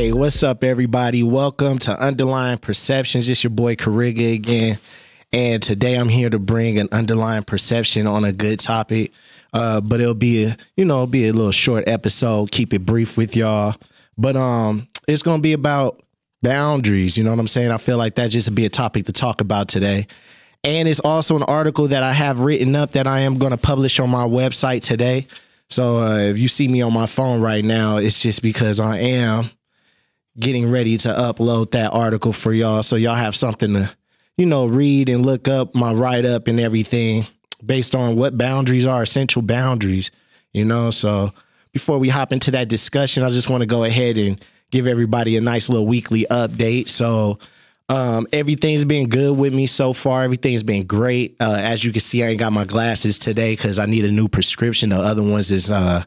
Hey, what's up, everybody? Welcome to Underlying Perceptions. It's your boy Kariga again. And today I'm here to bring an underlying perception on a good topic. Uh, but it'll be a, you know, be a little short episode. Keep it brief with y'all. But um, it's gonna be about boundaries. You know what I'm saying? I feel like that just would be a topic to talk about today. And it's also an article that I have written up that I am to publish on my website today. So uh, if you see me on my phone right now, it's just because I am getting ready to upload that article for y'all. So y'all have something to, you know, read and look up my write up and everything based on what boundaries are essential boundaries, you know. So before we hop into that discussion, I just want to go ahead and give everybody a nice little weekly update. So, um, everything's been good with me so far. Everything's been great. Uh, as you can see, I ain't got my glasses today because I need a new prescription. The other ones is, uh,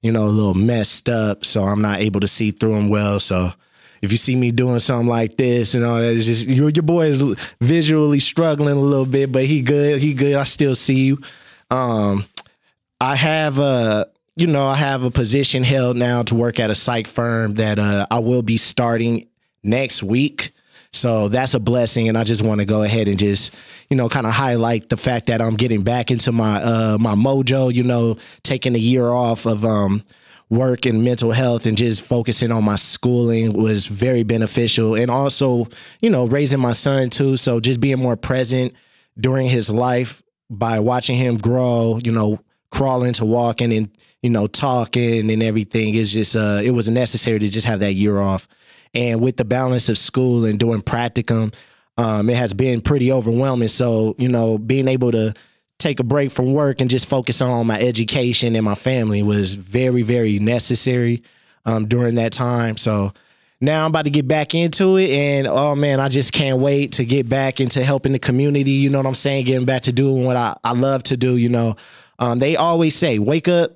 you know, a little messed up, so I'm not able to see through them well. So if you see me doing something like this and all that, it's just your, your boy is visually struggling a little bit, but he good. He good. I still see you. Um, I have a, you know, I have a position held now to work at a psych firm that uh, I will be starting next week. So that's a blessing, and I just want to go ahead and just, you know, kind of highlight the fact that I'm getting back into my uh, my mojo. You know, taking a year off of um, work and mental health and just focusing on my schooling was very beneficial, and also, you know, raising my son too. So just being more present during his life by watching him grow. You know, crawling to walking and you know talking and everything is just uh, it was necessary to just have that year off. And with the balance of school and doing practicum, um, it has been pretty overwhelming. So, you know, being able to take a break from work and just focus on my education and my family was very, very necessary um, during that time. So now I'm about to get back into it. And oh man, I just can't wait to get back into helping the community. You know what I'm saying? Getting back to doing what I, I love to do. You know, um, they always say, wake up,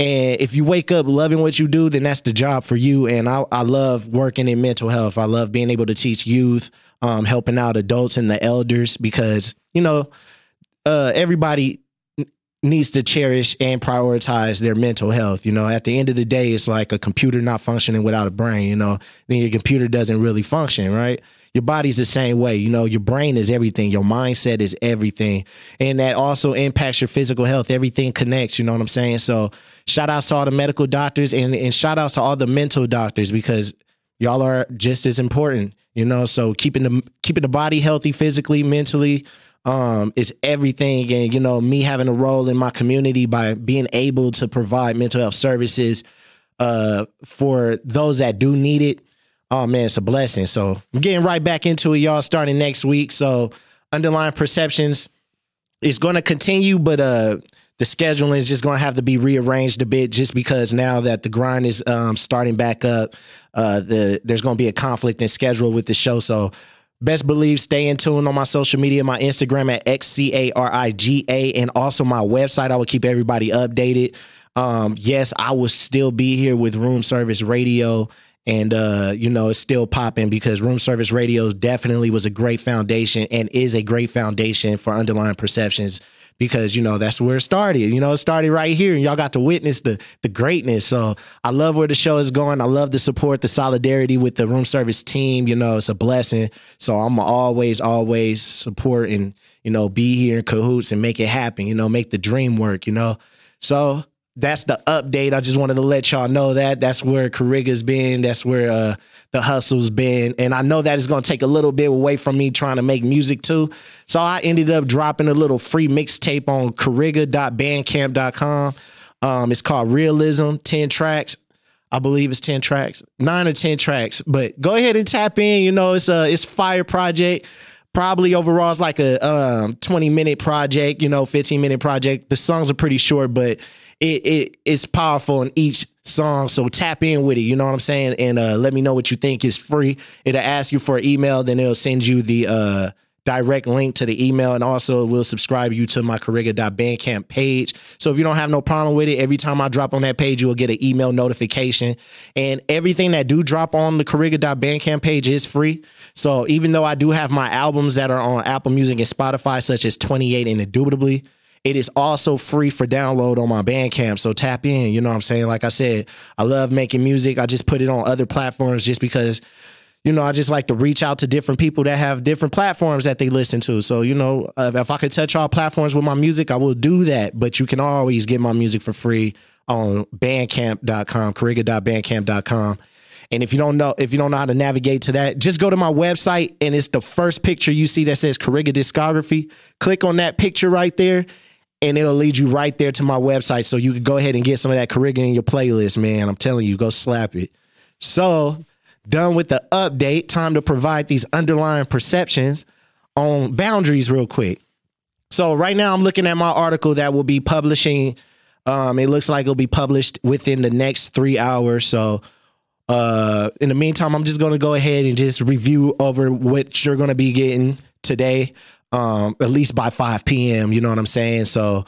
and if you wake up loving what you do, then that's the job for you. And I, I love working in mental health. I love being able to teach youth, um, helping out adults and the elders because, you know, uh, everybody needs to cherish and prioritize their mental health. You know, at the end of the day, it's like a computer not functioning without a brain, you know, then your computer doesn't really function, right? Your body's the same way. You know, your brain is everything. Your mindset is everything. And that also impacts your physical health. Everything connects. You know what I'm saying? So shout outs to all the medical doctors and, and shout outs to all the mental doctors because y'all are just as important, you know. So keeping the keeping the body healthy physically, mentally, um, is everything. And you know, me having a role in my community by being able to provide mental health services uh, for those that do need it oh man, it's a blessing. So I'm getting right back into it, y'all, starting next week. So underlying perceptions is going to continue, but uh, the scheduling is just going to have to be rearranged a bit, just because now that the grind is um, starting back up, uh, the there's going to be a conflict in schedule with the show. So. Best believe stay in tune on my social media, my Instagram at XCARIGA, and also my website. I will keep everybody updated. Um, yes, I will still be here with Room Service Radio and uh, you know it's still popping because room service radio definitely was a great foundation and is a great foundation for underlying perceptions because you know that's where it started. You know it started right here and y'all got to witness the the greatness. So i love where the show is going. I love the support the solidarity with the room service team you know it's a blessing. So i'm always always support and you know be here in cahoots and make it happen you know make the dream work you know. So that's the update. I just wanted to let y'all know that that's where Carriga's been. That's where uh, the hustle's been. And I know that it's going to take a little bit away from me trying to make music too. So I ended up dropping a little free mixtape on kariga.bandcamp.com. Um, it's called Realism, 10 tracks. I believe it's 10 tracks, nine or 10 tracks. But go ahead and tap in. You know, it's a it's fire project. Probably overall it's like a um, 20 minute project, you know, 15 minute project. The songs are pretty short, but it, it it's powerful in each song. So tap in with it. You know what I'm saying? And uh, let me know what you think. It's free. It'll ask you for an email, then it'll send you the uh, direct link to the email, and also will subscribe you to my Kariga.bandcamp page. So if you don't have no problem with it, every time I drop on that page, you will get an email notification. And everything that do drop on the Kariga.bandcamp page is free. So even though I do have my albums that are on Apple Music and Spotify, such as 28 and Indubitably, It is also free for download on my Bandcamp. So tap in. You know what I'm saying? Like I said, I love making music. I just put it on other platforms just because you know, I just like to reach out to different people that have different platforms that they listen to. So, you know, if I could touch all platforms with my music, I will do that. But you can always get my music for free on bandcamp.com, kariga.bandcamp.com. And if you don't know, if you don't know how to navigate to that, just go to my website and it's the first picture you see that says Kariga Discography. Click on that picture right there and it'll lead you right there to my website. So you can go ahead and get some of that Kariga in your playlist, man. I'm telling you, go slap it. So done with the update. Time to provide these underlying perceptions on boundaries real quick. So right now I'm looking at my article that will be publishing. Um, it looks like it'll be published within the next three hours. So uh, in the meantime, I'm just going to go ahead and just review over what you're going to be getting today, um, at least by 5 p.m. You know what I'm saying? So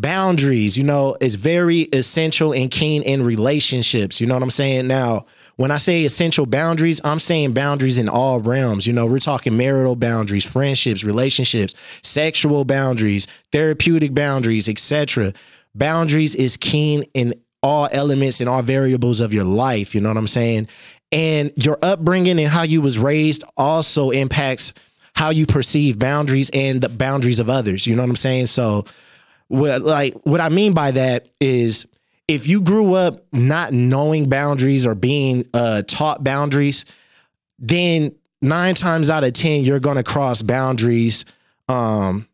boundaries, you know, is very essential and keen in relationships. You know what I'm saying? Now, when I say essential boundaries, I'm saying boundaries in all realms. You know, we're talking marital boundaries, friendships, relationships, sexual boundaries, therapeutic boundaries, etc. Boundaries is keen in all elements and all variables of your life, you know what I'm saying? And your upbringing and how you was raised also impacts how you perceive boundaries and the boundaries of others, you know what I'm saying? So what like what I mean by that is if you grew up not knowing boundaries or being uh, taught boundaries, then nine times out of ten you're going to cross boundaries um,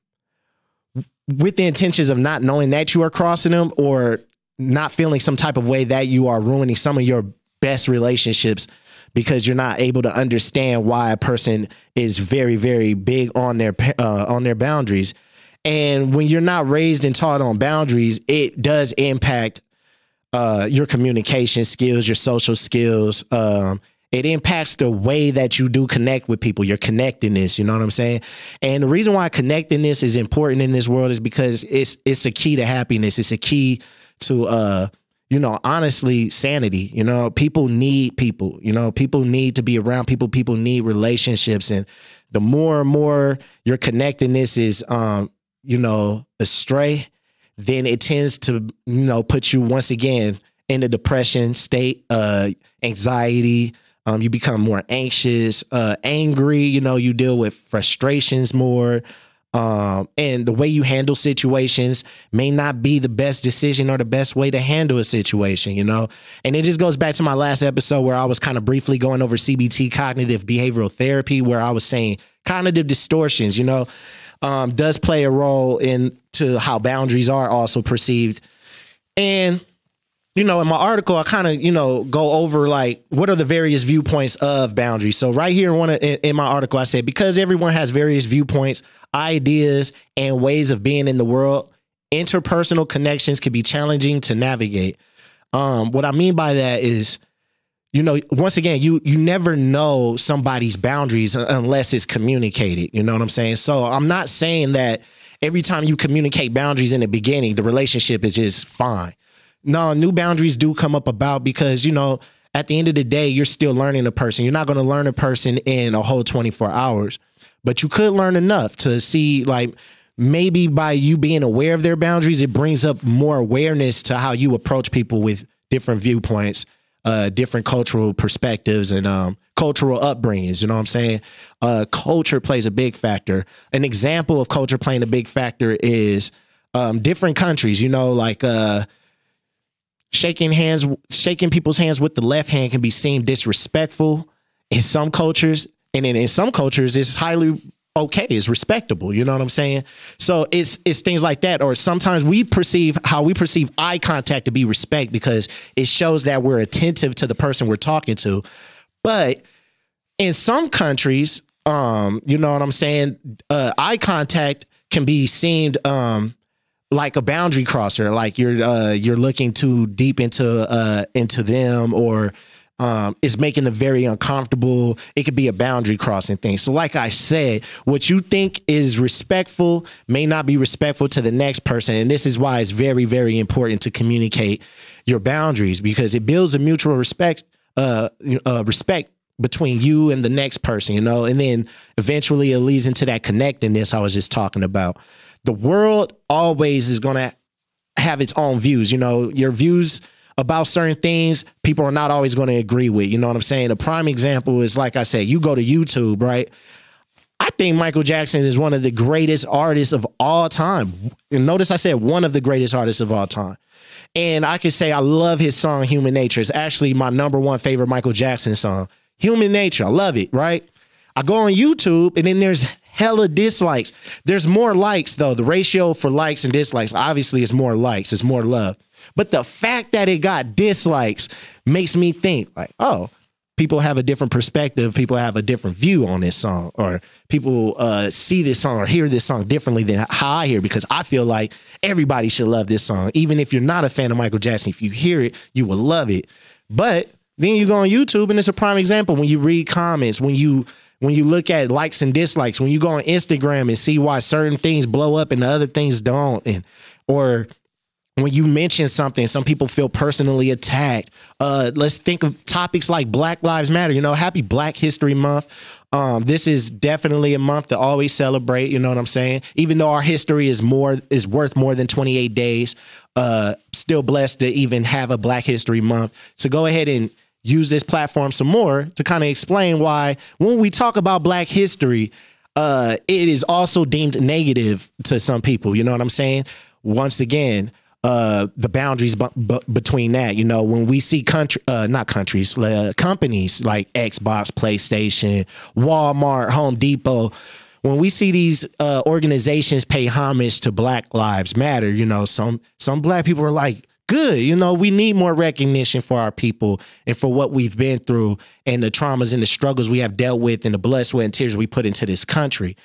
with the intentions of not knowing that you are crossing them or not feeling some type of way that you are ruining some of your best relationships because you're not able to understand why a person is very very big on their uh, on their boundaries and when you're not raised and taught on boundaries it does impact uh, your communication skills, your social skills. Um, it impacts the way that you do connect with people, your connectedness. You know what I'm saying? And the reason why connectedness is important in this world is because it's it's a key to happiness. It's a key to uh, you know, honestly, sanity. You know, people need people. You know, people need to be around people. People need relationships, and the more and more your connectedness is, um, you know, astray, then it tends to you know put you once again in a depression state, uh, anxiety. Um, you become more anxious, uh, angry. You know, you deal with frustrations more. Um, and the way you handle situations may not be the best decision or the best way to handle a situation, you know? And it just goes back to my last episode where I was kind of briefly going over CBT, cognitive behavioral therapy, where I was saying cognitive distortions, you know, um, does play a role in to how boundaries are also perceived. And you know, in my article, I kind of, you know, go over like what are the various viewpoints of boundaries. So right here, in one in, in my article, I said because everyone has various viewpoints, ideas, and ways of being in the world, interpersonal connections can be challenging to navigate. Um, what I mean by that is, you know, once again, you you never know somebody's boundaries unless it's communicated. You know what I'm saying? So I'm not saying that every time you communicate boundaries in the beginning, the relationship is just fine. No, new boundaries do come up about because, you know, at the end of the day, you're still learning a person. You're not going to learn a person in a whole 24 hours, but you could learn enough to see, like, maybe by you being aware of their boundaries, it brings up more awareness to how you approach people with different viewpoints uh, different cultural perspectives and um, cultural upbringings. You know what I'm saying? Uh, culture plays a big factor. An example of culture playing a big factor is um, different countries. You know, like uh, shaking hands, shaking people's hands with the left hand can be seen disrespectful in some cultures, and in some cultures, it's highly okay it's respectable you know what i'm saying? So it's it's things like that. Or sometimes we perceive how we perceive eye contact to be respect because it shows that we're attentive to the person we're talking to. But in some countries um you know what i'm saying? Uh, eye contact can be seen um like a boundary crosser like you're uh you're looking too deep into uh into them or um, is making them very uncomfortable. It could be a boundary crossing thing. So, like I said, what you think is respectful may not be respectful to the next person. And this is why it's very, very important to communicate your boundaries because it builds a mutual respect, uh, uh respect between you and the next person, you know, and then eventually it leads into that connectedness I was just talking about. The world always is going to have its own views, you know, your views about certain things people are not always going to agree with. You know what I'm saying? A prime example is like I said, you go to YouTube, right? I think Michael Jackson is one of the greatest artists of all time. And notice I said one of the greatest artists of all time. And I can say I love his song Human Nature. It's actually my number one favorite Michael Jackson song. Human Nature. I love it, right? I go on YouTube and then there's hella dislikes. There's more likes though. The ratio for likes and dislikes obviously is more likes, it's more love. But the fact that it got dislikes makes me think like, oh, people have a different perspective, people have a different view on this song, or people uh, see this song or hear this song differently than how I hear. Because I feel like everybody should love this song, even if you're not a fan of Michael Jackson. If you hear it, you will love it. But then you go on YouTube, and it's a prime example when you read comments, when you when you look at likes and dislikes, when you go on Instagram and see why certain things blow up and the other things don't, and or when you mention something, some people feel personally attacked. Uh, let's think of topics like Black Lives Matter. You know, happy Black History Month. Um, this is definitely a month to always celebrate. You know what I'm saying? Even though our history is more is worth more than 28 days, uh, still blessed to even have a Black History Month. So go ahead and use this platform some more to kind of explain why when we talk about Black history, uh, it is also deemed negative to some people. You know what I'm saying? Once again uh, the boundaries b- b- between that. You know, when we see country, uh, not countries, uh, companies like Xbox, PlayStation, Walmart, Home Depot. When we see these uh, organizations pay homage to Black Lives Matter, you know, some some black people are like, good. You know, we need more recognition for our people and for what we've been through and the traumas and the struggles we have dealt with and the blood, sweat, and tears we put into this country.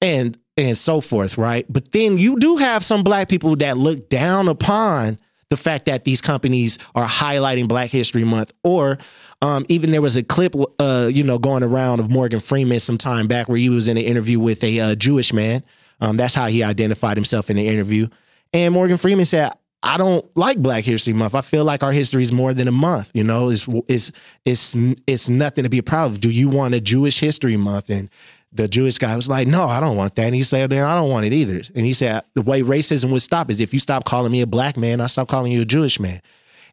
And and so forth, right? But then you do have some black people that look down upon the fact that these companies are highlighting Black History Month, or um, even there was a clip, uh, you know, going around of Morgan Freeman some time back where he was in an interview with a uh, Jewish man. Um, that's how he identified himself in the interview. And Morgan Freeman said, I don't like Black History Month. I feel like our history is more than a month. You know, it's it's it's it's nothing to be proud of. Do you want a Jewish History Month? And the Jewish guy was like, "No, I don't want that." And he said, "Then I don't want it either." And he said, "The way racism would stop is if you stop calling me a black man, I stop calling you a Jewish man."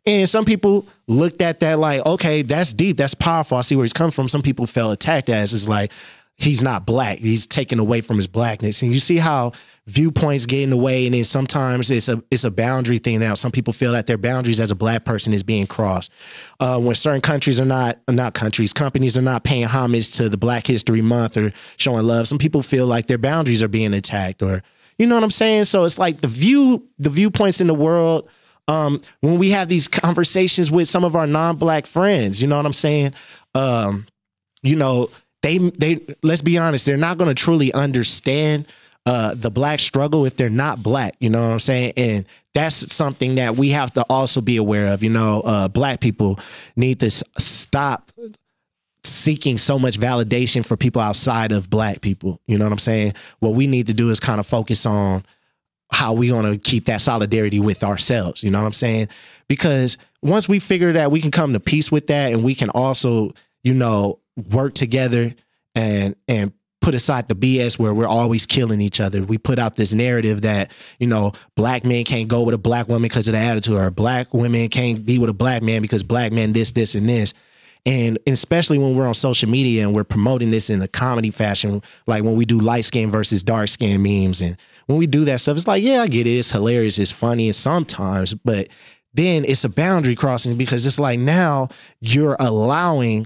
And some people looked at that like, "Okay, that's deep, that's powerful. I see where he's coming from." Some people felt attacked as it's like, he's not black. He's taken away from his blackness. And you see how viewpoints get in the way, and then sometimes it's a it's a boundary thing. Now, some people feel that their boundaries as a black person is being crossed. Uh, when certain countries are not not countries, companies are not paying homage to the Black History Month or showing love. Some people feel like their boundaries are being attacked, or you know what I'm saying. So it's like the view the viewpoints in the world. Um, when we have these conversations with some of our non-black friends, you know what I'm saying. Um, you know, they they let's be honest, they're not going to truly understand uh, the black struggle if they're not black. You know what I'm saying? And that's something that we have to also be aware of. You know, uh, black people need to stop seeking so much validation for people outside of black people. You know what I'm saying? What we need to do is kind of focus on how we going to keep that solidarity with ourselves. You know what I'm saying? Because once we figure that we can come to peace with that and we can also, you know, work together and and put aside the BS where we're always killing each other. We put out this narrative that, you know, black men can't go with a black woman because of the attitude, or black women can't be with a black man because black men this, this, and this. And especially when we're on social media and we're promoting this in a comedy fashion, like when we do light skin versus dark skin memes. And when we do that stuff, it's like, yeah, I get it. It's hilarious. It's funny. Sometimes, but then it's a boundary crossing because it's like now you're allowing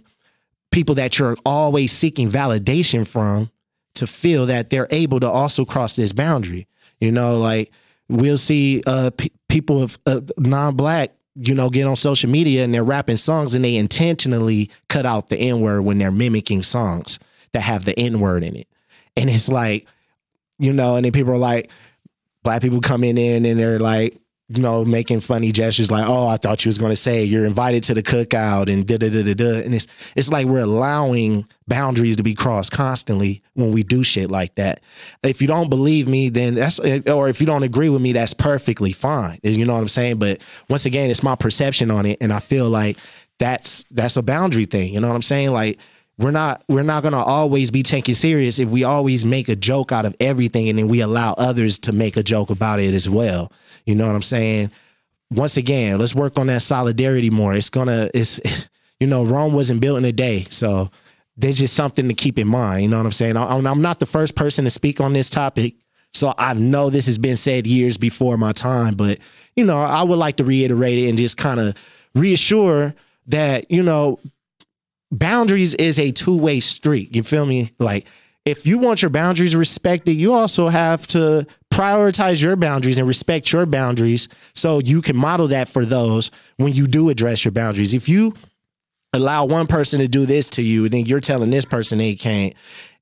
people that you're always seeking validation from to feel that they're able to also cross this boundary. You know, like we'll see uh, p- people of uh, non-black, you know, get on social media and they're rapping songs and they intentionally cut out the N word when they're mimicking songs that have the N word in it, and it's like, you know, and then people are like, black people come in and they're like, you know, making funny gestures like, "Oh, I thought you was going to say you're invited to the cookout," and da da da da da. And it's it's like we're allowing boundaries to be crossed constantly when we do shit like that. If you don't believe me, then that's or if you don't agree with me, that's perfectly fine. You know what I'm saying? But once again, it's my perception on it, and I feel like that's that's a boundary thing. You know what I'm saying? Like we're not we're not gonna always be taken serious if we always make a joke out of everything and then we allow others to make a joke about it as well. You know what I'm saying? Once again, let's work on that solidarity more. It's gonna it's you know Rome wasn't built in a day, so there's just something to keep in mind. You know what I'm saying? I'm not the first person to speak on this topic. So I know this has been said years before my time, but you know, I would like to reiterate it and just kind of reassure that, you know, boundaries is a two-way street. You feel me? Like if you want your boundaries respected, you also have to prioritize your boundaries and respect your boundaries so you can model that for those when you do address your boundaries. If you allow one person to do this to you, then you're telling this person they can't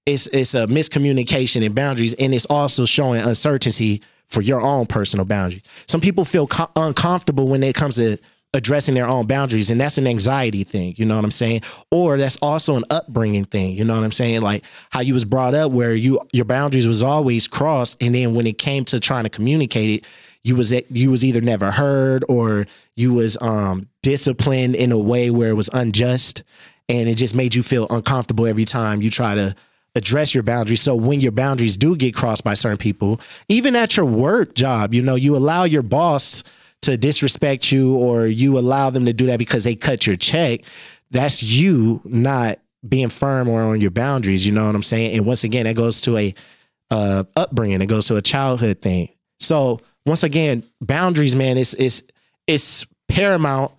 it's it's a miscommunication and boundaries, and it's also showing uncertainty for your own personal boundaries. Some people feel co- uncomfortable when it comes to addressing their own boundaries, and that's an anxiety thing. You know what I'm saying? Or that's also an upbringing thing. You know what I'm saying? Like how you was brought up, where you your boundaries was always crossed, and then when it came to trying to communicate it, you was you was either never heard or you was um disciplined in a way where it was unjust and it just made you feel uncomfortable every time you try to address your boundaries. So when your boundaries do get crossed by certain people, even at your work job, you know, you allow your boss to disrespect you or you allow them to do that because they cut your check. That's you not being firm or on your boundaries. You know what I'm saying? And once again, that goes to a uh, upbringing. It goes to a childhood thing. So once again, boundaries, man, it's it's it's paramount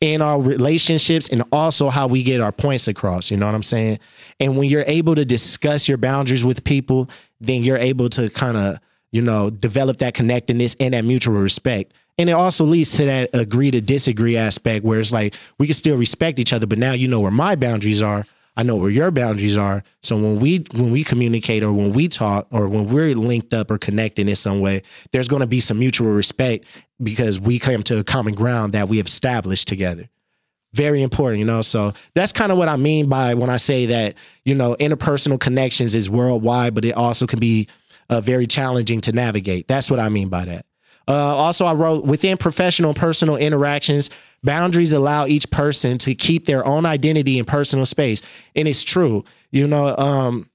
in our relationships and also how we get our points across. You know what I'm saying? And when you're able to discuss your boundaries with people, then you're able to kind of, you know, develop that connectedness and that mutual respect. And it also leads to that agree to disagree aspect where it's like we can still respect each other, but now you know where my boundaries are. I know where your boundaries are. So when we when we communicate or when we talk or when we're linked up or connected in some way, there's going to be some mutual respect because we came to a common ground that we have established together. Very important, you know. So that's kind of what I mean by when I say that, you know, interpersonal connections is worldwide, but it also can be uh, very challenging to navigate. That's what I mean by that. Uh, also, I wrote within professional personal interactions, boundaries allow each person to keep their own identity and personal space. And it's true. You know, um,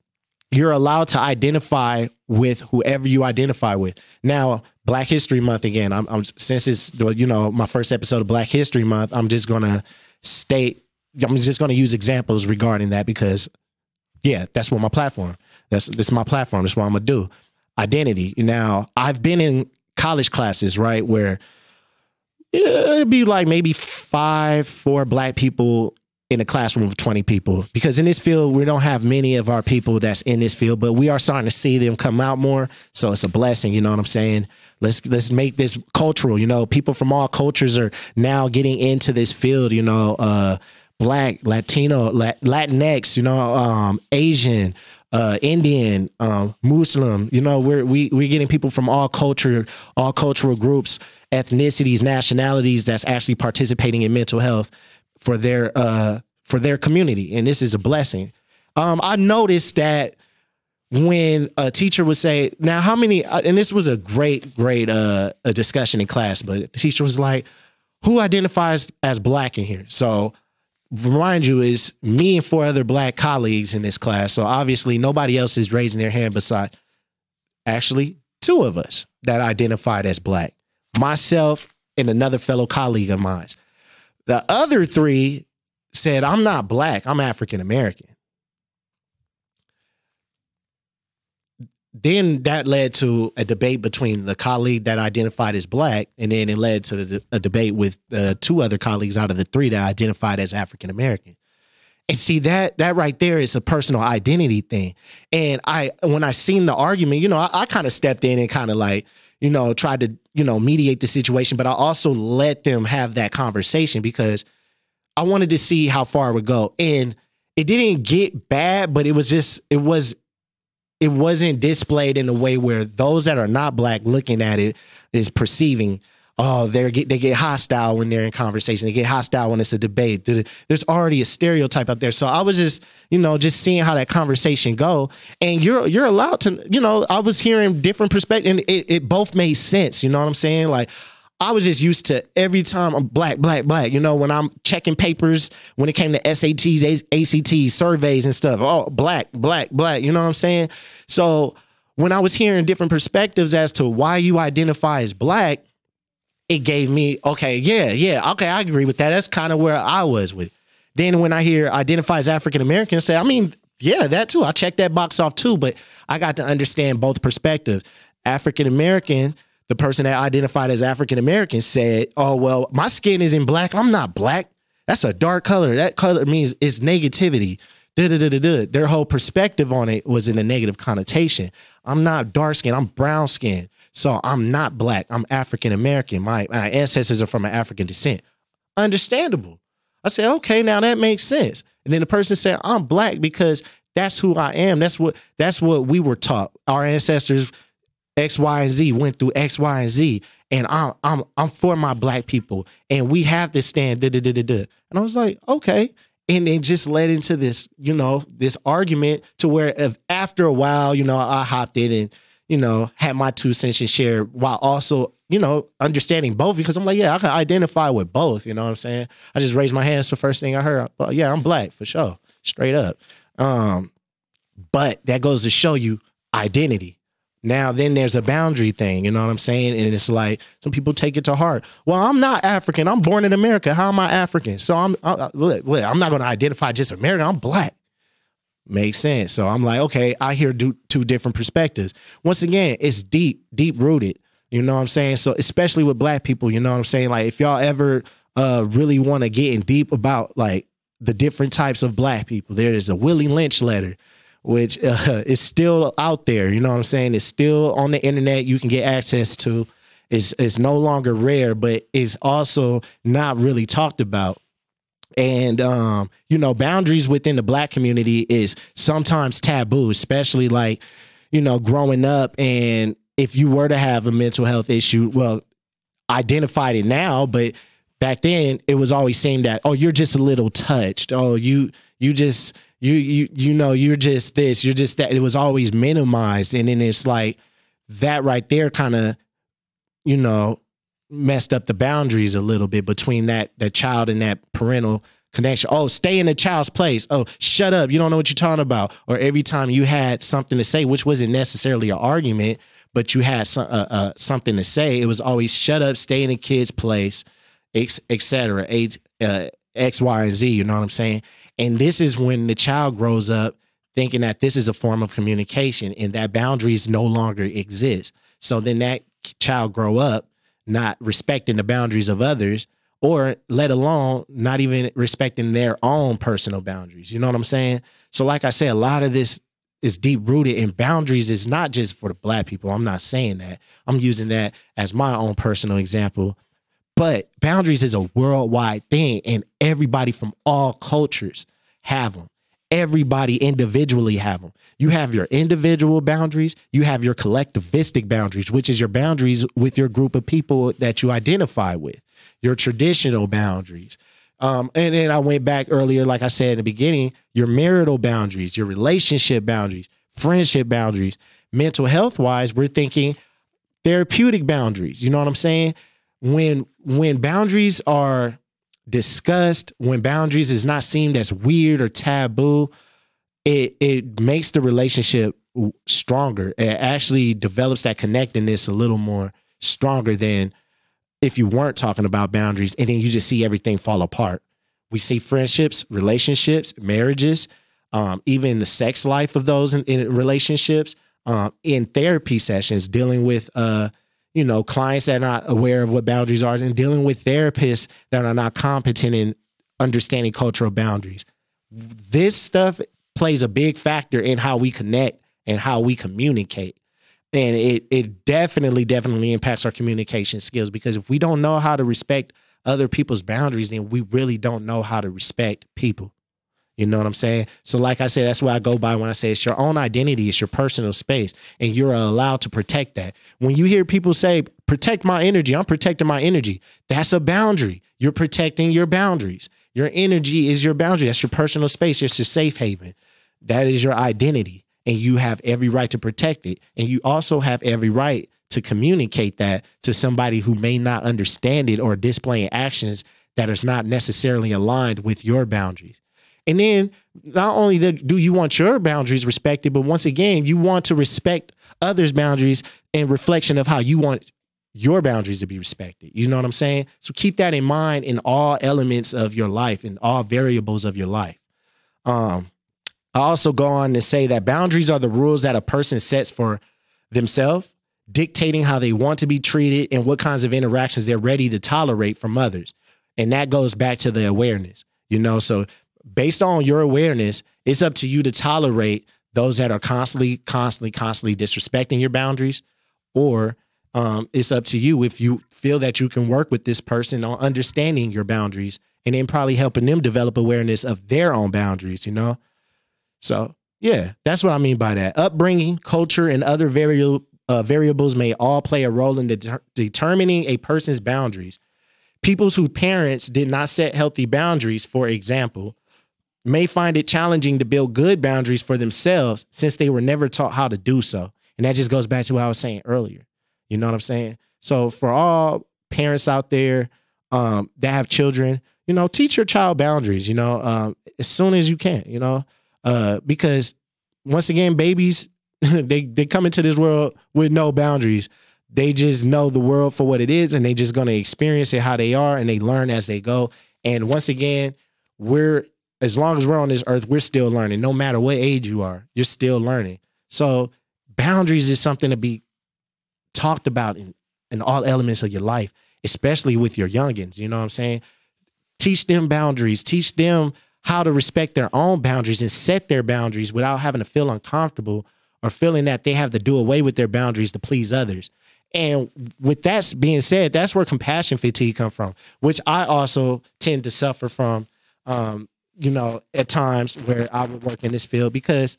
you're allowed to identify with whoever you identify with. Now, Black History Month again. I'm, I'm since it's you know my first episode of Black History Month. I'm just gonna state. I'm just gonna use examples regarding that because, yeah, that's what my platform. That's this is my platform. That's what I'm gonna do. Identity. Now, I've been in college classes, right, where it'd be like maybe five, four black people in a classroom of 20 people. Because in this field we don't have many of our people that's in this field but we are starting to see them come out more. So it's a blessing you know what i'm saying? Let's let's make this cultural you know? People from all cultures are now getting into this field you know? Uh black latino latinx you know? Um asian uh, Indian, um, Muslim. You know, we're we we're getting people from all culture, all cultural groups, ethnicities, nationalities that's actually participating in mental health for their uh, for their community, and this is a blessing. Um, I noticed that when a teacher would say, "Now, how many?" Uh, and this was a great, great uh, a discussion in class, but the teacher was like, "Who identifies as black in here?" So remind you is me and four other black colleagues in this class. So obviously nobody else is raising their hand beside actually two of us that identified as black. Myself and another fellow colleague of mine. The other three said, I'm not black, I'm African American. Then that led to a debate between the colleague that identified as black, and then it led to a debate with uh, two other colleagues out of the three that identified as African American. And see that that right there is a personal identity thing. And I when I seen the argument, you know, I, I kind of stepped in and kind of like, you know, tried to, you know, mediate the situation, but I also let them have that conversation because I wanted to see how far it would go. And it didn't get bad, but it was just it was it wasn't displayed in a way where those that are not black looking at it is perceiving oh they get they get hostile when they're in conversation. They get hostile when it's a debate. There's already a stereotype out there. So i was just you know just seeing how that conversation go. And you're you're allowed to you know i was hearing different perspective and it, it both made sense. You know what i'm saying? Like I was just used to every time I'm black, black, black. You know, when I'm checking papers, when it came to SATs, ACTs, surveys and stuff, oh, black, black, black. You know what I'm saying? So when I was hearing different perspectives as to why you identify as black, it gave me, okay, yeah, yeah, okay, I agree with that. That's kind of where I was with. Then when I hear identify as African American, say, I mean, yeah, that too. I check that box off too, but I got to understand both perspectives. African American, the person that identified as African American said, "Oh well, my skin isn't black. I'm not black. That's a dark color. That color means it's negativity." Da-da-da-da-da. Their whole perspective on it was in a negative connotation. I'm not dark skin. I'm brown skin. So I'm not black. I'm African American. My, my ancestors are from an African descent. Understandable. I said, okay, now that makes sense. And then the person said, I'm black because that's who I am. That's what that's what we were taught. Our ancestors X, Y, and Z went through X, Y, and Z, and I'm I'm I'm for my black people, and we have to stand. Da, da, da, da, da. And I was like, okay. And then just led into this, you know, this argument to where if after a while, you know, I hopped in and, you know, had my two cents and share while also, you know, understanding both because I'm like, yeah, I can identify with both. You know what I'm saying? I just raised my hand. It's the first thing I heard. Well, yeah, I'm black for sure, straight up. Um, but that goes to show you identity now then there's a boundary thing you know what i'm saying? And it's like some people take it to heart. Well i'm not african. I'm born in america. How am i african? So i'm I, i'm not going to identify just american. I'm black. Makes sense. So i'm like okay i hear two different perspectives. Once again it's deep deep rooted you know what i'm saying? So especially with black people you know what i'm saying? Like if y'all ever uh really want to get in deep about like the different types of black people there is a willie lynch letter which uh, is still out there. You know what I'm saying? It's still on the internet. You can get access to. It's, it's no longer rare, but it's also not really talked about. And um, you know, boundaries within the black community is sometimes taboo, especially like, you know, growing up and if you were to have a mental health issue, well, identified it now, but back then it was always seen that, oh, you're just a little touched. Oh, you you just you you you know you're just this you're just that. It was always minimized. And then it's like that right there kind of you know messed up the boundaries a little bit between that that child and that parental connection. Oh stay in the child's place. Oh shut up. You don't know what you're talking about. Or every time you had something to say which wasn't necessarily an argument but you had some, uh, uh, something to say it was always shut up stay in the kid's place etc uh, x y and z you know what i'm saying and this is when the child grows up thinking that this is a form of communication and that boundaries no longer exist. So then that child grow up not respecting the boundaries of others or let alone not even respecting their own personal boundaries. You know what I'm saying? So like I said, a lot of this is deep rooted in boundaries is not just for the black people. I'm not saying that. I'm using that as my own personal example but boundaries is a worldwide thing, and everybody from all cultures have them. Everybody individually have them. You have your individual boundaries, you have your collectivistic boundaries, which is your boundaries with your group of people that you identify with, your traditional boundaries. Um, and then I went back earlier, like I said in the beginning, your marital boundaries, your relationship boundaries, friendship boundaries, mental health wise, we're thinking therapeutic boundaries. You know what I'm saying? When when boundaries are discussed, when boundaries is not seen as weird or taboo, it it makes the relationship stronger. It actually develops that connectedness a little more stronger than if you weren't talking about boundaries and then you just see everything fall apart. We see friendships, relationships, marriages, um, even the sex life of those in, in relationships, um, in therapy sessions, dealing with uh, you know, clients that are not aware of what boundaries are and dealing with therapists that are not competent in understanding cultural boundaries. This stuff plays a big factor in how we connect and how we communicate. And it it definitely, definitely impacts our communication skills because if we don't know how to respect other people's boundaries, then we really don't know how to respect people. You know what I'm saying? So, like I said, that's what I go by when I say it's your own identity, it's your personal space, and you're allowed to protect that. When you hear people say, protect my energy, I'm protecting my energy, that's a boundary. You're protecting your boundaries. Your energy is your boundary. That's your personal space. It's your safe haven. That is your identity. And you have every right to protect it. And you also have every right to communicate that to somebody who may not understand it or displaying actions that is not necessarily aligned with your boundaries. And then not only do you want your boundaries respected, but once again, you want to respect others' boundaries in reflection of how you want your boundaries to be respected. You know what I'm saying? So keep that in mind in all elements of your life, in all variables of your life. Um, I also go on to say that boundaries are the rules that a person sets for themselves, dictating how they want to be treated and what kinds of interactions they're ready to tolerate from others. And that goes back to the awareness, you know. So based on your awareness, it's up to you to tolerate those that are constantly, constantly, constantly disrespecting your boundaries, or um, it's up to you if you feel that you can work with this person on understanding your boundaries and then probably helping them develop awareness of their own boundaries, you know? So, yeah, that's what I mean by that. Upbringing, culture, and other vari- uh, variables may all play a role in de- determining a person's boundaries. Peoples whose parents did not set healthy boundaries, for example, may find it challenging to build good boundaries for themselves since they were never taught how to do so. And that just goes back to what I was saying earlier. You know what I'm saying? So for all parents out there um, that have children, you know, teach your child boundaries, you know, um, as soon as you can, you know, uh, because once again, babies, they, they come into this world with no boundaries. They just know the world for what it is and they just to experience it how they are and they learn as they go. And once again, we're as long as we're on this earth, we're still learning. No matter what age you are, you're still learning. So boundaries is something to be talked about in, in all elements of your life, especially with your youngins. You know what I'm saying? Teach them boundaries, teach them how to respect their own boundaries and set their boundaries without having to feel uncomfortable or feeling that they have to do away with their boundaries to please others. And with that being said, that's where compassion fatigue come from, which I also tend to suffer from um, you know, at times where I would work in this field because,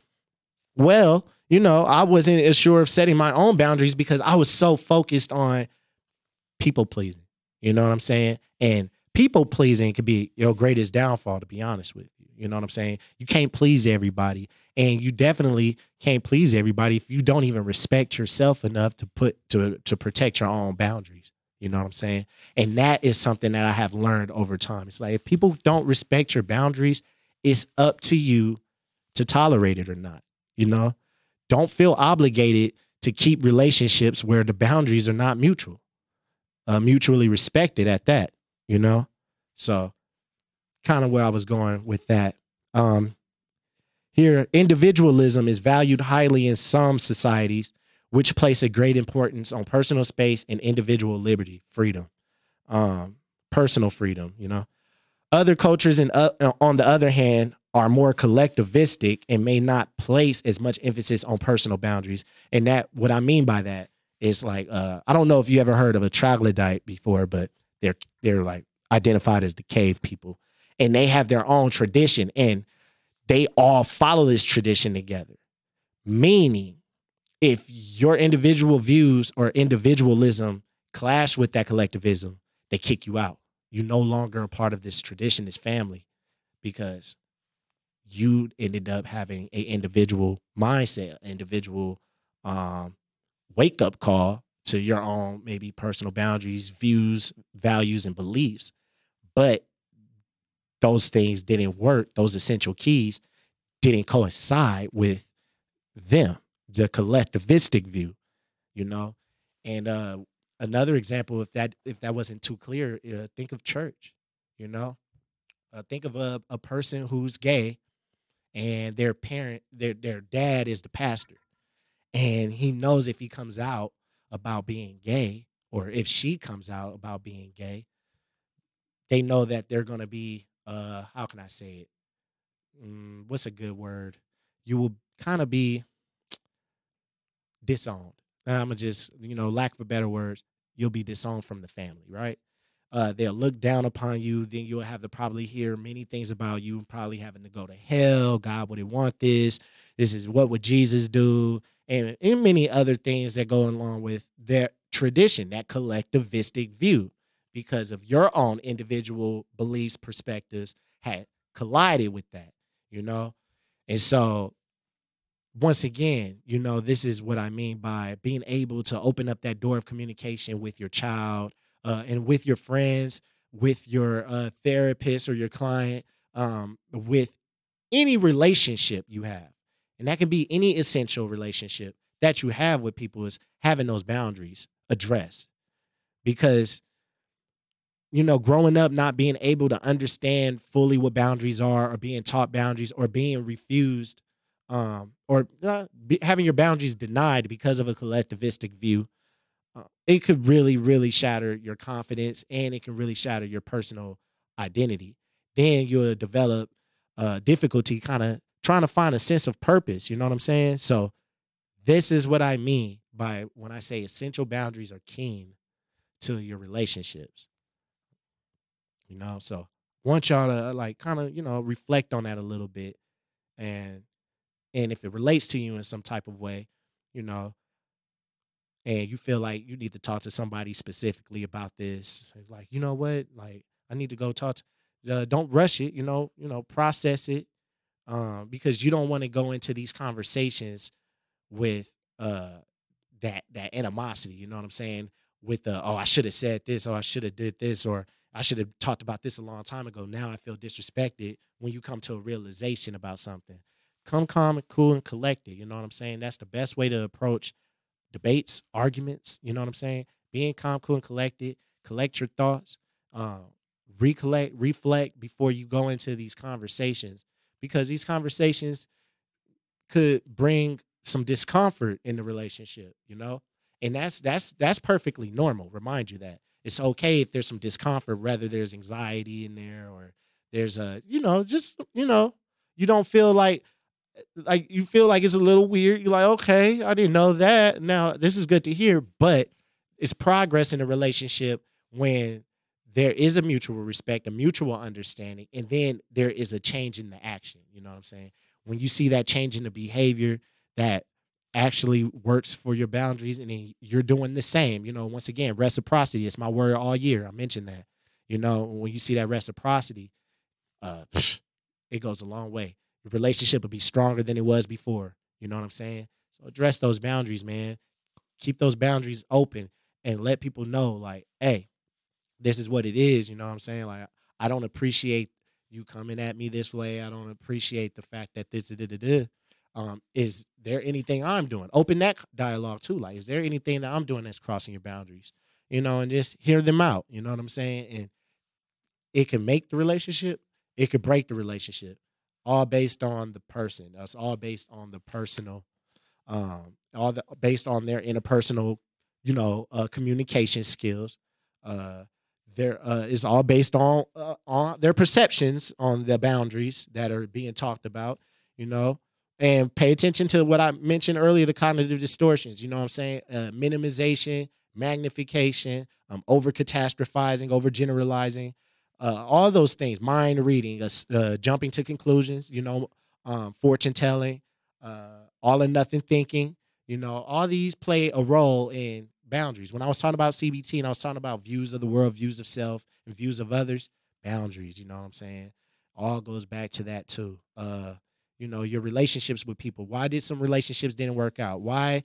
well, you know, I wasn't as sure of setting my own boundaries because I was so focused on people pleasing. You know what I'm saying? And people pleasing could be your greatest downfall, to be honest with you. You know what I'm saying? You can't please everybody. And you definitely can't please everybody if you don't even respect yourself enough to put to to protect your own boundaries. You know what I'm saying? And that is something that I have learned over time. It's like if people don't respect your boundaries, it's up to you to tolerate it or not. You know, don't feel obligated to keep relationships where the boundaries are not mutual, uh, mutually respected at that. You know, so kind of where I was going with that. Um, here, individualism is valued highly in some societies, which place a great importance on personal space and individual liberty, freedom, um, personal freedom. You know, other cultures, and uh, on the other hand, are more collectivistic and may not place as much emphasis on personal boundaries. And that, what I mean by that is like, uh, I don't know if you ever heard of a troglodyte before, but they're they're like identified as the cave people, and they have their own tradition, and they all follow this tradition together. Meaning if your individual views or individualism clash with that collectivism, they kick you out. You're no longer a part of this tradition, this family, because you ended up having a individual mindset, individual um, wake up call to your own maybe personal boundaries, views, values, and beliefs. But those things didn't work. Those essential keys didn't coincide with them the collectivistic view, you know. And uh, another example, if that if that wasn't too clear, uh, think of church, you know. Uh, think of a, a person who's gay, and their parent, their their dad is the pastor, and he knows if he comes out about being gay, or if she comes out about being gay, they know that they're going to be uh how can I say it? Mm, what's a good word? You will kind of be disowned. I'm gonna just, you know, lack for better words, you'll be disowned from the family, right? Uh, they'll look down upon you. Then you'll have to probably hear many things about you, probably having to go to hell. God wouldn't want this. This is what would Jesus do, and, and many other things that go along with their tradition, that collectivistic view, because of your own individual beliefs, perspectives had collided with that, you know. And so once again, you know, this is what I mean by being able to open up that door of communication with your child uh, and with your friends, with your uh, therapist or your client, um, with any relationship you have. And that can be any essential relationship that you have with people is having those boundaries addressed. Because, you know, growing up, not being able to understand fully what boundaries are or being taught boundaries or being refused um, or uh, be, having your boundaries denied because of a collectivistic view, uh, it could really, really shatter your confidence and it can really shatter your personal identity. Then you'll develop uh, difficulty kind of trying to find a sense of purpose. You know what I'm saying? So, this is what I mean by when I say essential boundaries are keen to your relationships. You know, so want y'all to like kind of, you know, reflect on that a little bit and and if it relates to you in some type of way, you know, and you feel like you need to talk to somebody specifically about this, like, you know what, like I need to go talk to, uh, don't rush it, you know, you know, process it. Um, because you don't want to go into these conversations with uh that that animosity, you know what I'm saying? With the oh, I should have said this, or I should have did this, or I should have talked about this a long time ago. Now I feel disrespected when you come to a realization about something come calm and cool and collected. You know what I'm saying? That's the best way to approach debates, arguments. You know what I'm saying? Being calm, cool, and collected. Collect your thoughts. Uh, recollect, reflect before you go into these conversations because these conversations could bring some discomfort in the relationship. You know, and that's that's that's perfectly normal. Remind you that it's okay if there's some discomfort, whether there's anxiety in there or there's a you know just you know you don't feel like like you feel like it's a little weird. You're like, okay, I didn't know that. Now this is good to hear, but it's progress in a relationship when there is a mutual respect, a mutual understanding, and then there is a change in the action. You know what I'm saying? When you see that change in the behavior that actually works for your boundaries, and then you're doing the same. You know, once again, reciprocity. It's my word all year. I mentioned that. You know, when you see that reciprocity, uh, it goes a long way your relationship will be stronger than it was before. You know what I'm saying? So address those boundaries, man. Keep those boundaries open and let people know, like, hey, this is what it is. You know what I'm saying? Like, I don't appreciate you coming at me this way. I don't appreciate the fact that this, da, da, da. Um, is there anything I'm doing? Open that dialogue too. Like, is there anything that I'm doing that's crossing your boundaries? You know, and just hear them out. You know what I'm saying? And it can make the relationship, it could break the relationship all based on the person. That's all based on the personal, um, all the based on their interpersonal, you know, uh, communication skills. Uh, there uh, is all based on uh, on their perceptions on the boundaries that are being talked about. You know, and pay attention to what I mentioned earlier, the cognitive distortions. You know what I'm saying? Uh, minimization, magnification, um, over catastrophizing, over generalizing uh, all those things, mind reading, uh, uh, jumping to conclusions, you know, um, fortune telling, uh, all or nothing thinking, you know, all these play a role in boundaries. When I was talking about CBT and I was talking about views of the world, views of self, and views of others, boundaries, you know what I'm saying? All goes back to that too. Uh, you know, your relationships with people. Why did some relationships didn't work out? Why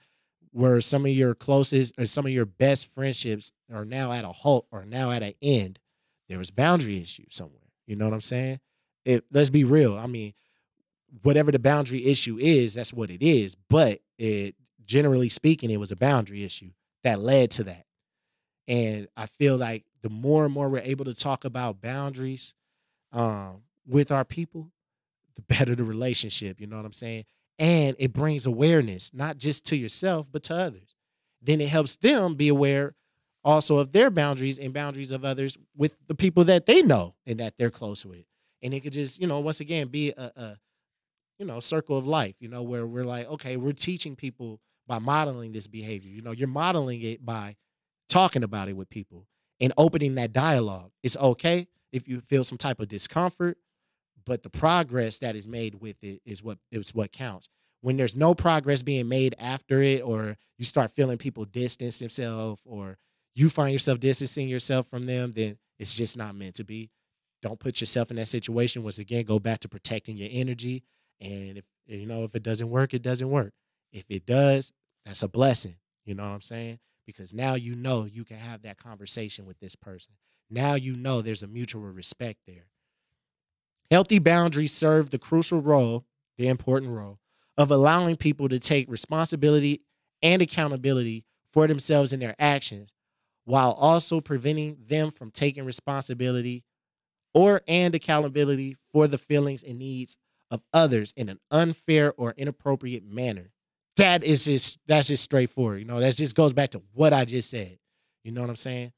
were some of your closest or some of your best friendships are now at a halt or now at an end? There was boundary issue somewhere. You know what I'm saying? Let's be real. I mean, whatever the boundary issue is, that's what it is. But it, generally speaking, it was a boundary issue that led to that. And I feel like the more and more we're able to talk about boundaries um, with our people, the better the relationship. You know what I'm saying? And it brings awareness, not just to yourself, but to others. Then it helps them be aware also of their boundaries and boundaries of others with the people that they know and that they're close with. And it could just, you know, once again be a, a you know, circle of life, you know, where we're like, okay, we're teaching people by modeling this behavior. You know, you're modeling it by talking about it with people and opening that dialogue. It's okay if you feel some type of discomfort, but the progress that is made with it is what is what counts. When there's no progress being made after it, or you start feeling people distance themselves, or you find yourself distancing yourself from them, then it's just not meant to be. Don't put yourself in that situation. Once again, go back to protecting your energy. And if You know, if it doesn't work, it doesn't work. If it does, that's a blessing. You know what I'm saying? Because now you know you can have that conversation with this person. Now you know there's a mutual respect there. Healthy boundaries serve the crucial role, the important role, of allowing people to take responsibility and accountability for themselves and their actions while also preventing them from taking responsibility or and accountability for the feelings and needs of others in an unfair or inappropriate manner. That is just that's just straightforward. You know, that just goes back to what I just said. You know what I'm saying?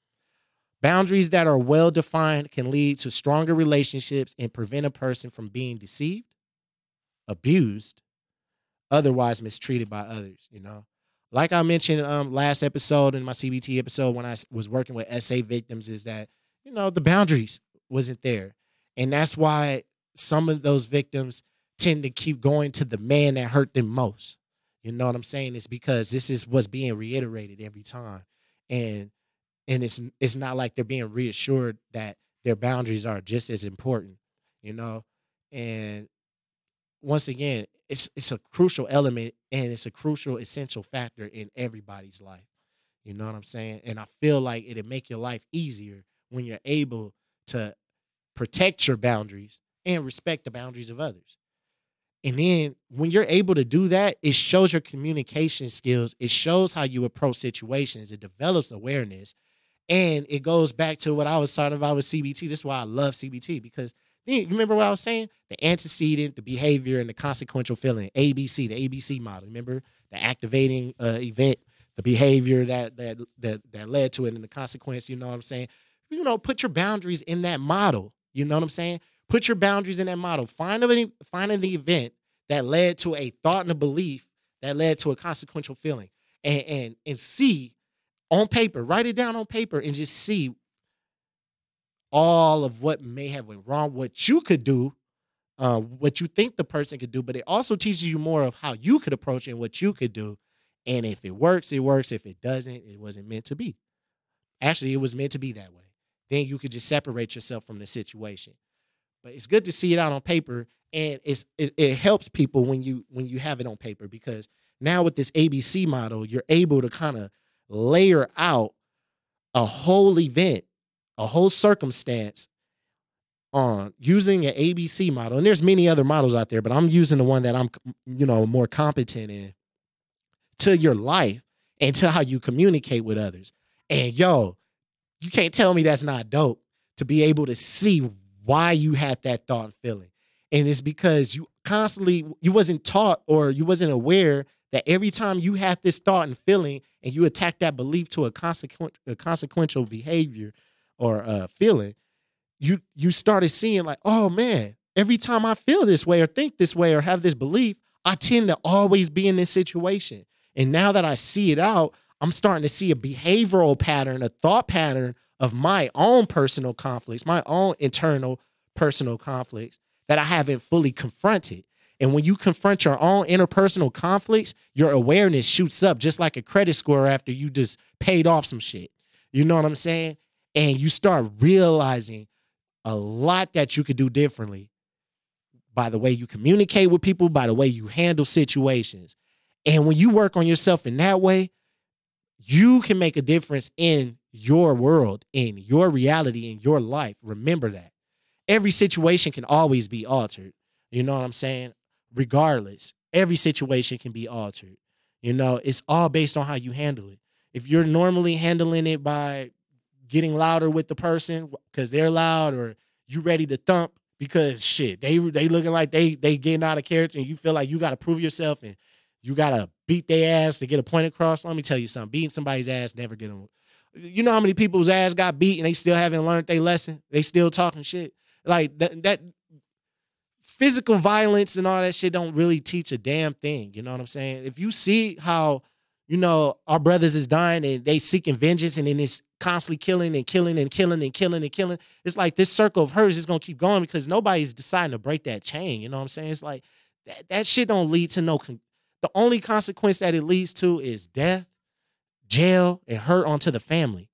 Boundaries that are well defined can lead to stronger relationships and prevent a person from being deceived, abused, otherwise mistreated by others, you know. Like I mentioned um last episode in my CBT episode when I was working with SA victims is that, you know, the boundaries wasn't there. And that's why some of those victims tend to keep going to the man that hurt them most. You know what I'm saying? It's because this is what's being reiterated every time. And and it's it's not like they're being reassured that their boundaries are just as important, you know? And once again, it's it's a crucial element and it's a crucial essential factor in everybody's life. You know what I'm saying? And I feel like it'll make your life easier when you're able to protect your boundaries and respect the boundaries of others. And then when you're able to do that, it shows your communication skills. It shows how you approach situations. It develops awareness. And it goes back to what I was talking about with CBT. This is why I love CBT because you remember what I was saying? The antecedent, the behavior, and the consequential feeling. ABC, the ABC model. Remember the activating uh, event, the behavior that that that that led to it, and the consequence. You know what I'm saying? You know, put your boundaries in that model. You know what I'm saying? Put your boundaries in that model. Find a find an event that led to a thought and a belief that led to a consequential feeling, and and and see on paper, write it down on paper, and just see all of what may have went wrong, what you could do, uh, what you think the person could do, but it also teaches you more of how you could approach and what you could do. And if it works, it works. If it doesn't, it wasn't meant to be. Actually, it was meant to be that way. Then you could just separate yourself from the situation. But it's good to see it out on paper, and it's it, it helps people when you when you have it on paper because now with this ABC model, you're able to kind of layer out a whole event a whole circumstance on using an ABC model, and there's many other models out there, but I'm using the one that I'm, you know, more competent in to your life and to how you communicate with others. And yo, you can't tell me that's not dope to be able to see why you had that thought and feeling. And it's because you constantly you wasn't taught or you wasn't aware that every time you had this thought and feeling and you attack that belief to a consequent a consequential behavior or uh, feeling, you you started seeing like, oh man, every time I feel this way or think this way or have this belief, I tend to always be in this situation. And now that I see it out, I'm starting to see a behavioral pattern, a thought pattern of my own personal conflicts, my own internal personal conflicts that I haven't fully confronted. And when you confront your own interpersonal conflicts, your awareness shoots up just like a credit score after you just paid off some shit. You know what I'm saying? And you start realizing a lot that you could do differently by the way you communicate with people, by the way you handle situations. And when you work on yourself in that way, you can make a difference in your world, in your reality, in your life. Remember that. Every situation can always be altered. You know what I'm saying? Regardless, every situation can be altered. You know, it's all based on how you handle it. If you're normally handling it by getting louder with the person because they're loud or you ready to thump because shit they they looking like they they getting out of character and you feel like you got to prove yourself and you got to beat their ass to get a point across. Let me tell you something beating somebody's ass never get them you know how many people's ass got beat and they still haven't learned their lesson? They still talking shit. Like that, that physical violence and all that shit don't really teach a damn thing you know what i'm saying? If you see how you know, our brothers is dying and they seeking vengeance and then it's constantly killing and killing and killing and killing and killing. It's like this circle of hurt is gonna keep going because nobody's deciding to break that chain. You know what I'm saying? It's like that, that shit don't lead to no con- the only consequence that it leads to is death, jail, and hurt onto the family.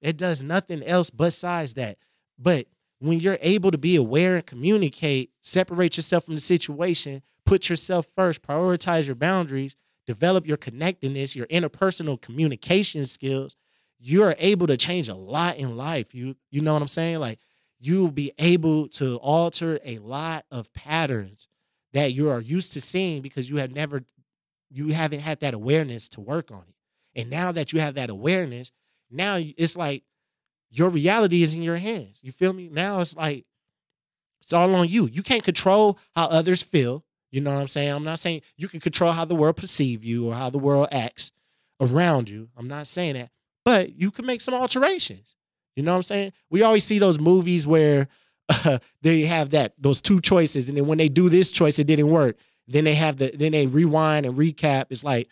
It does nothing else besides that. But when you're able to be aware and communicate, separate yourself from the situation, put yourself first, prioritize your boundaries, develop your connectedness, your interpersonal communication skills, you're able to change a lot in life. You you know what I'm saying? Like you'll be able to alter a lot of patterns that you are used to seeing because you have never you haven't had that awareness to work on it. And now that you have that awareness, now it's like your reality is in your hands. You feel me? Now it's like it's all on you. You can't control how others feel. You know what I'm saying? I'm not saying you can control how the world perceive you or how the world acts around you. I'm not saying that. But you can make some alterations. You know what I'm saying? We always see those movies where uh, they have that those two choices, and then when they do this choice, it didn't work. Then they have the then they rewind and recap. It's like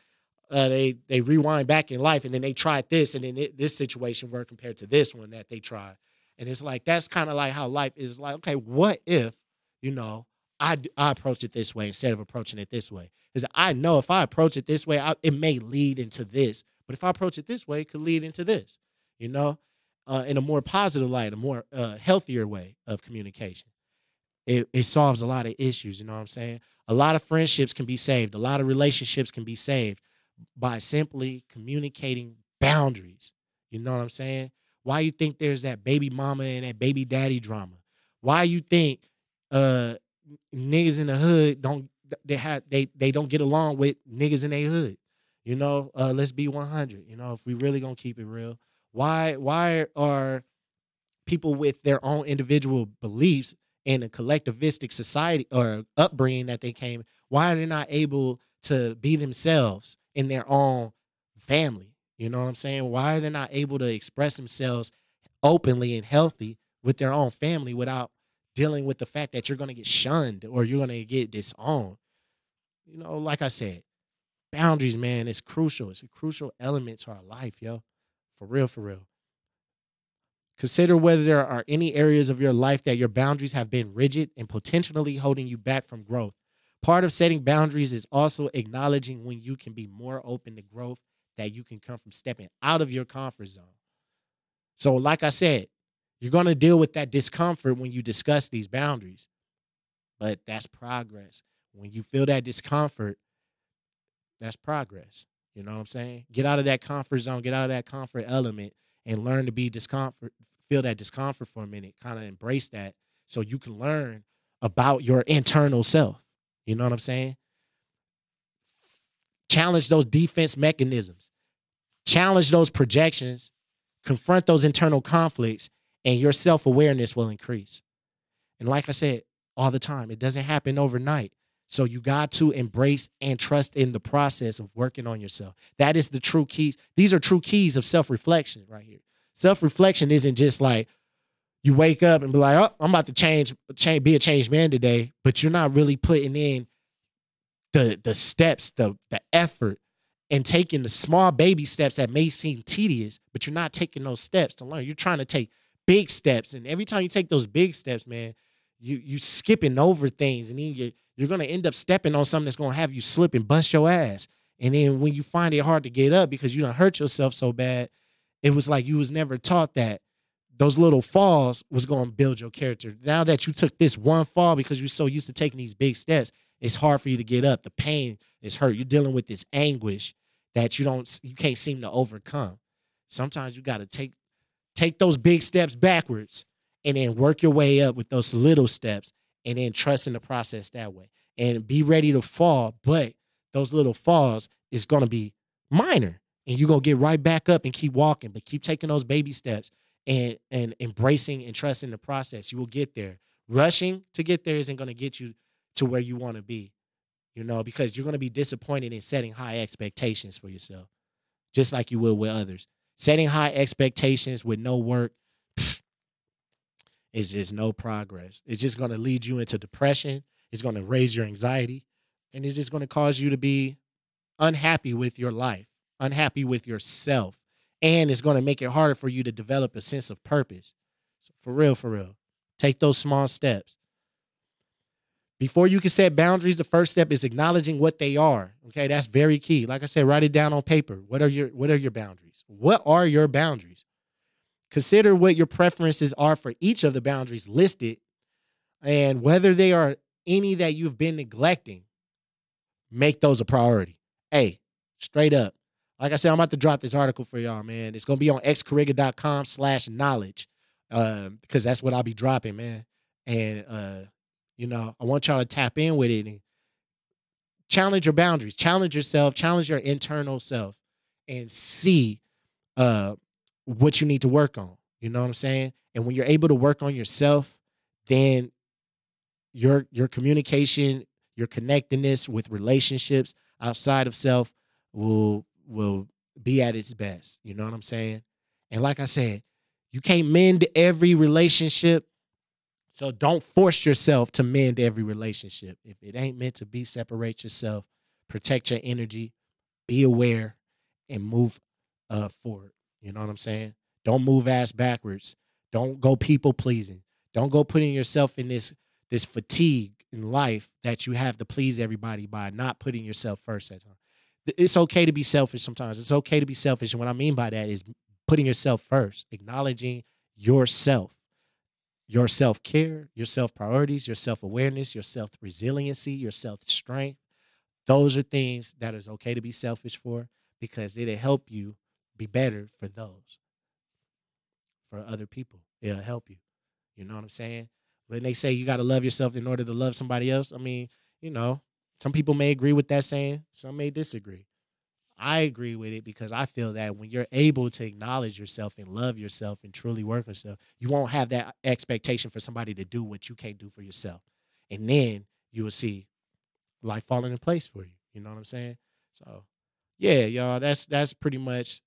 uh, they they rewind back in life, and then they tried this, and then it, this situation worked compared to this one that they tried. And it's like that's kind of like how life is. Like, okay, what if you know I I approach it this way instead of approaching it this way? Because I know if I approach it this way, I, it may lead into this. But if I approach it this way, it could lead into this. You know, uh, in a more positive light, a more uh, healthier way of communication. It, it solves a lot of issues. You know what I'm saying? A lot of friendships can be saved. A lot of relationships can be saved by simply communicating boundaries. You know what I'm saying? Why you think there's that baby mama and that baby daddy drama? Why you think uh niggas in the hood don't they have they they don't get along with niggas in their hood? You know, uh, let's be 100. You know, if we really gonna keep it real, why why are people with their own individual beliefs in a collectivistic society or upbringing that they came, why are they not able to be themselves in their own family. You know what I'm saying? Why are they not able to express themselves openly and healthy with their own family without dealing with the fact that you're going to get shunned or you're going to get disowned? You know, like I said, boundaries, man, it's crucial. It's a crucial element to our life, yo. For real, for real. Consider whether there are any areas of your life that your boundaries have been rigid and potentially holding you back from growth. Part of setting boundaries is also acknowledging when you can be more open to growth that you can come from stepping out of your comfort zone. So, like I said, you're going to deal with that discomfort when you discuss these boundaries, but that's progress. When you feel that discomfort, that's progress. You know what I'm saying? Get out of that comfort zone, get out of that comfort element, and learn to be discomfort, feel that discomfort for a minute, kind of embrace that so you can learn about your internal self. You know what I'm saying? Challenge those defense mechanisms, challenge those projections, confront those internal conflicts, and your self awareness will increase. And like I said all the time, it doesn't happen overnight. So you got to embrace and trust in the process of working on yourself. That is the true keys. These are true keys of self reflection right here. Self reflection isn't just like, you wake up and be like, oh, I'm about to change, change, be a changed man today, but you're not really putting in the the steps, the the effort, and taking the small baby steps that may seem tedious, but you're not taking those steps to learn. You're trying to take big steps, and every time you take those big steps, man, you you skipping over things, and then you're you're gonna end up stepping on something that's gonna have you slip and bust your ass. And then when you find it hard to get up because you don't hurt yourself so bad, it was like you was never taught that those little falls was going to build your character. Now that you took this one fall because you're so used to taking these big steps, it's hard for you to get up. The pain is hurt. You're dealing with this anguish that you don't you can't seem to overcome. Sometimes you got to take take those big steps backwards and then work your way up with those little steps and then trust in the process that way. And be ready to fall, but those little falls is going to be minor and you're going to get right back up and keep walking, but keep taking those baby steps and and embracing and trusting the process. You will get there. Rushing to get there isn't going to get you to where you want to be, you know, because you're going to be disappointed in setting high expectations for yourself, just like you will with others. Setting high expectations with no work is just no progress. It's just going to lead you into depression. It's going to raise your anxiety, and it's just going to cause you to be unhappy with your life, unhappy with yourself and it's going to make it harder for you to develop a sense of purpose. So for real, for real, take those small steps. Before you can set boundaries, the first step is acknowledging what they are. Okay, that's very key. Like I said, write it down on paper. What are your what are your boundaries? What are your boundaries? consider what your preferences are for each of the boundaries listed and whether they are any that you've been neglecting, make those a priority. Hey, straight up. Like I said, I'm about to drop this article for y'all, man. It's gonna be on xcariga.com slash knowledge. Uh, because that's what I'll be dropping, man. And uh, you know, I want y'all to tap in with it and challenge your boundaries, challenge yourself, challenge your internal self, and see uh what you need to work on. You know what I'm saying? And when you're able to work on yourself, then your your communication, your connectedness with relationships outside of self will will be at its best. You know what I'm saying? And like I said, you can't mend every relationship. So don't force yourself to mend every relationship. If it ain't meant to be, separate yourself, protect your energy, be aware, and move uh forward. You know what I'm saying? Don't move ass backwards. Don't go people pleasing. Don't go putting yourself in this this fatigue in life that you have to please everybody by not putting yourself first at time. It's okay to be selfish sometimes. It's okay to be selfish. And what I mean by that is putting yourself first, acknowledging yourself, your self care, your self priorities, your self awareness, your self resiliency, your self strength. Those are things that is okay to be selfish for because it'll help you be better for those, for other people. It'll help you. You know what I'm saying? When they say you got to love yourself in order to love somebody else, I mean, you know, some people may agree with that saying, some may disagree. I agree with it because I feel that when you're able to acknowledge yourself and love yourself and truly work yourself, you won't have that expectation for somebody to do what you can't do for yourself. And then you will see life falling in place for you. You know what I'm saying? So, yeah, y'all, that's that's pretty much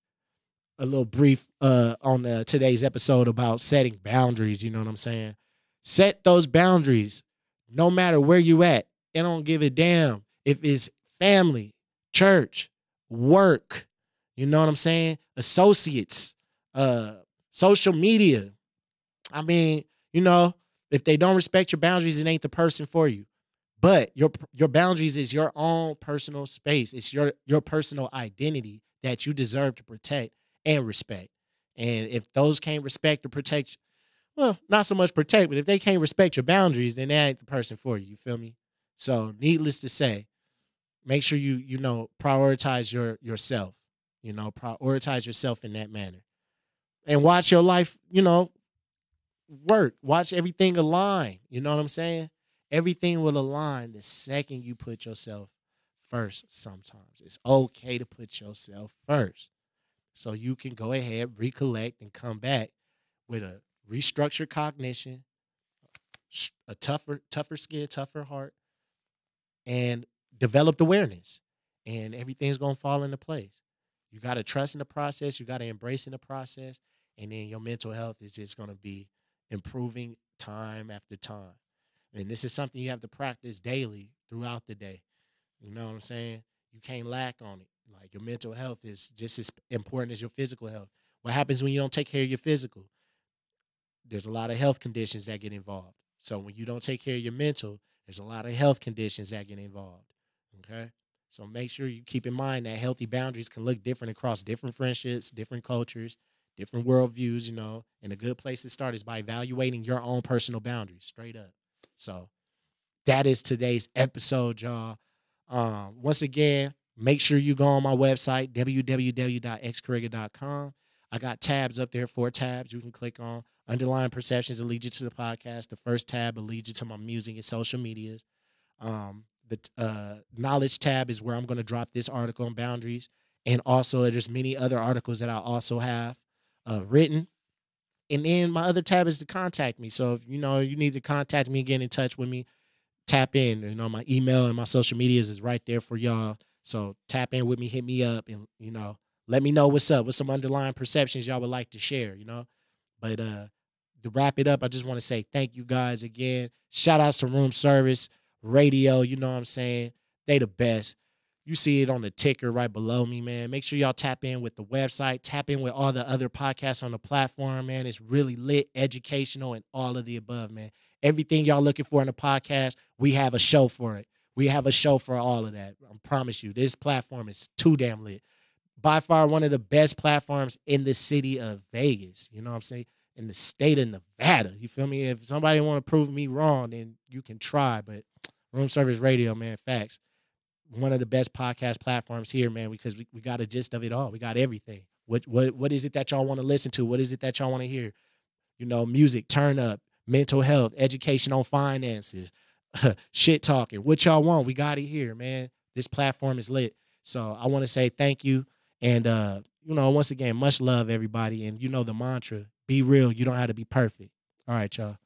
a little brief uh on uh, today's episode about setting boundaries, you know what I'm saying? Set those boundaries no matter where you at. It don't give a damn if it's family, church, work, you know what I'm saying? Associates, uh, social media. I mean, you know, if they don't respect your boundaries, it ain't the person for you. But your your boundaries is your own personal space. It's your your personal identity that you deserve to protect and respect. And if those can't respect or protect well, not so much protect, but if they can't respect your boundaries, then they ain't the person for you. You feel me? So, needless to say, make sure you you know prioritize your yourself. You know, prioritize yourself in that manner, and watch your life. You know, work. Watch everything align. You know what I'm saying? Everything will align the second you put yourself first. Sometimes it's okay to put yourself first, so you can go ahead, recollect, and come back with a restructured cognition, a tougher, tougher skin, tougher heart, and developed awareness. And everything's gonna fall into place. You gotta trust in the process, you gotta embrace in the process, and then your mental health is just gonna be improving time after time. And this is something you have to practice daily throughout the day. You know what I'm saying? You can't lack on it. Like your mental health is just as important as your physical health. What happens when you don't take care of your physical? there's a lot of health conditions that get involved. So when you don't take care of your mental, there's a lot of health conditions that get involved. Okay. So make sure you keep in mind that healthy boundaries can look different across different friendships, different cultures, different worldviews, you know. And a good place to start is by evaluating your own personal boundaries straight up. So that is today's episode, y'all. Um, once again, make sure you go on my website, www.xcariga.com. I got tabs up there, four tabs you can click on. Underlying perceptions will lead you to the podcast. The first tab will lead you to my music and social medias. Um, the uh, knowledge tab is where I'm going to drop this article on boundaries. And also, there's many other articles that I also have uh, written. And then my other tab is to contact me. So if you know you need to contact me, get in touch with me, tap in. You know, my email and my social medias is right there for y'all. So tap in with me, hit me up, and you know, let me know what's up, with some underlying perceptions y'all would like to share, you know. But uh to wrap it up, I just want to say thank you guys again. Shout outs to room service, radio, you know what I'm saying? They the best. You see it on the ticker right below me, man. Make sure y'all tap in with the website, tap in with all the other podcasts on the platform, man. It's really lit, educational, and all of the above, man. Everything y'all looking for in a podcast, we have a show for it. We have a show for all of that. I promise you, this platform is too damn lit. by far one of the best platforms in the city of Vegas. You know what I'm saying? In the state of Nevada. You feel me? If somebody want to prove me wrong, then you can try. But Room Service Radio, man, facts. One of the best podcast platforms here, man, because we, we got a gist of it all. We got everything. What what what is it that y'all want to listen to? What is it that y'all want to hear? You know, music, turn up, mental health, education on finances, shit talking. What y'all want? We got it here, man. This platform is lit. So I want to say thank you. And uh, you know, once again, much love, everybody. And you know the mantra: be real. You don't have to be perfect. All right, y'all.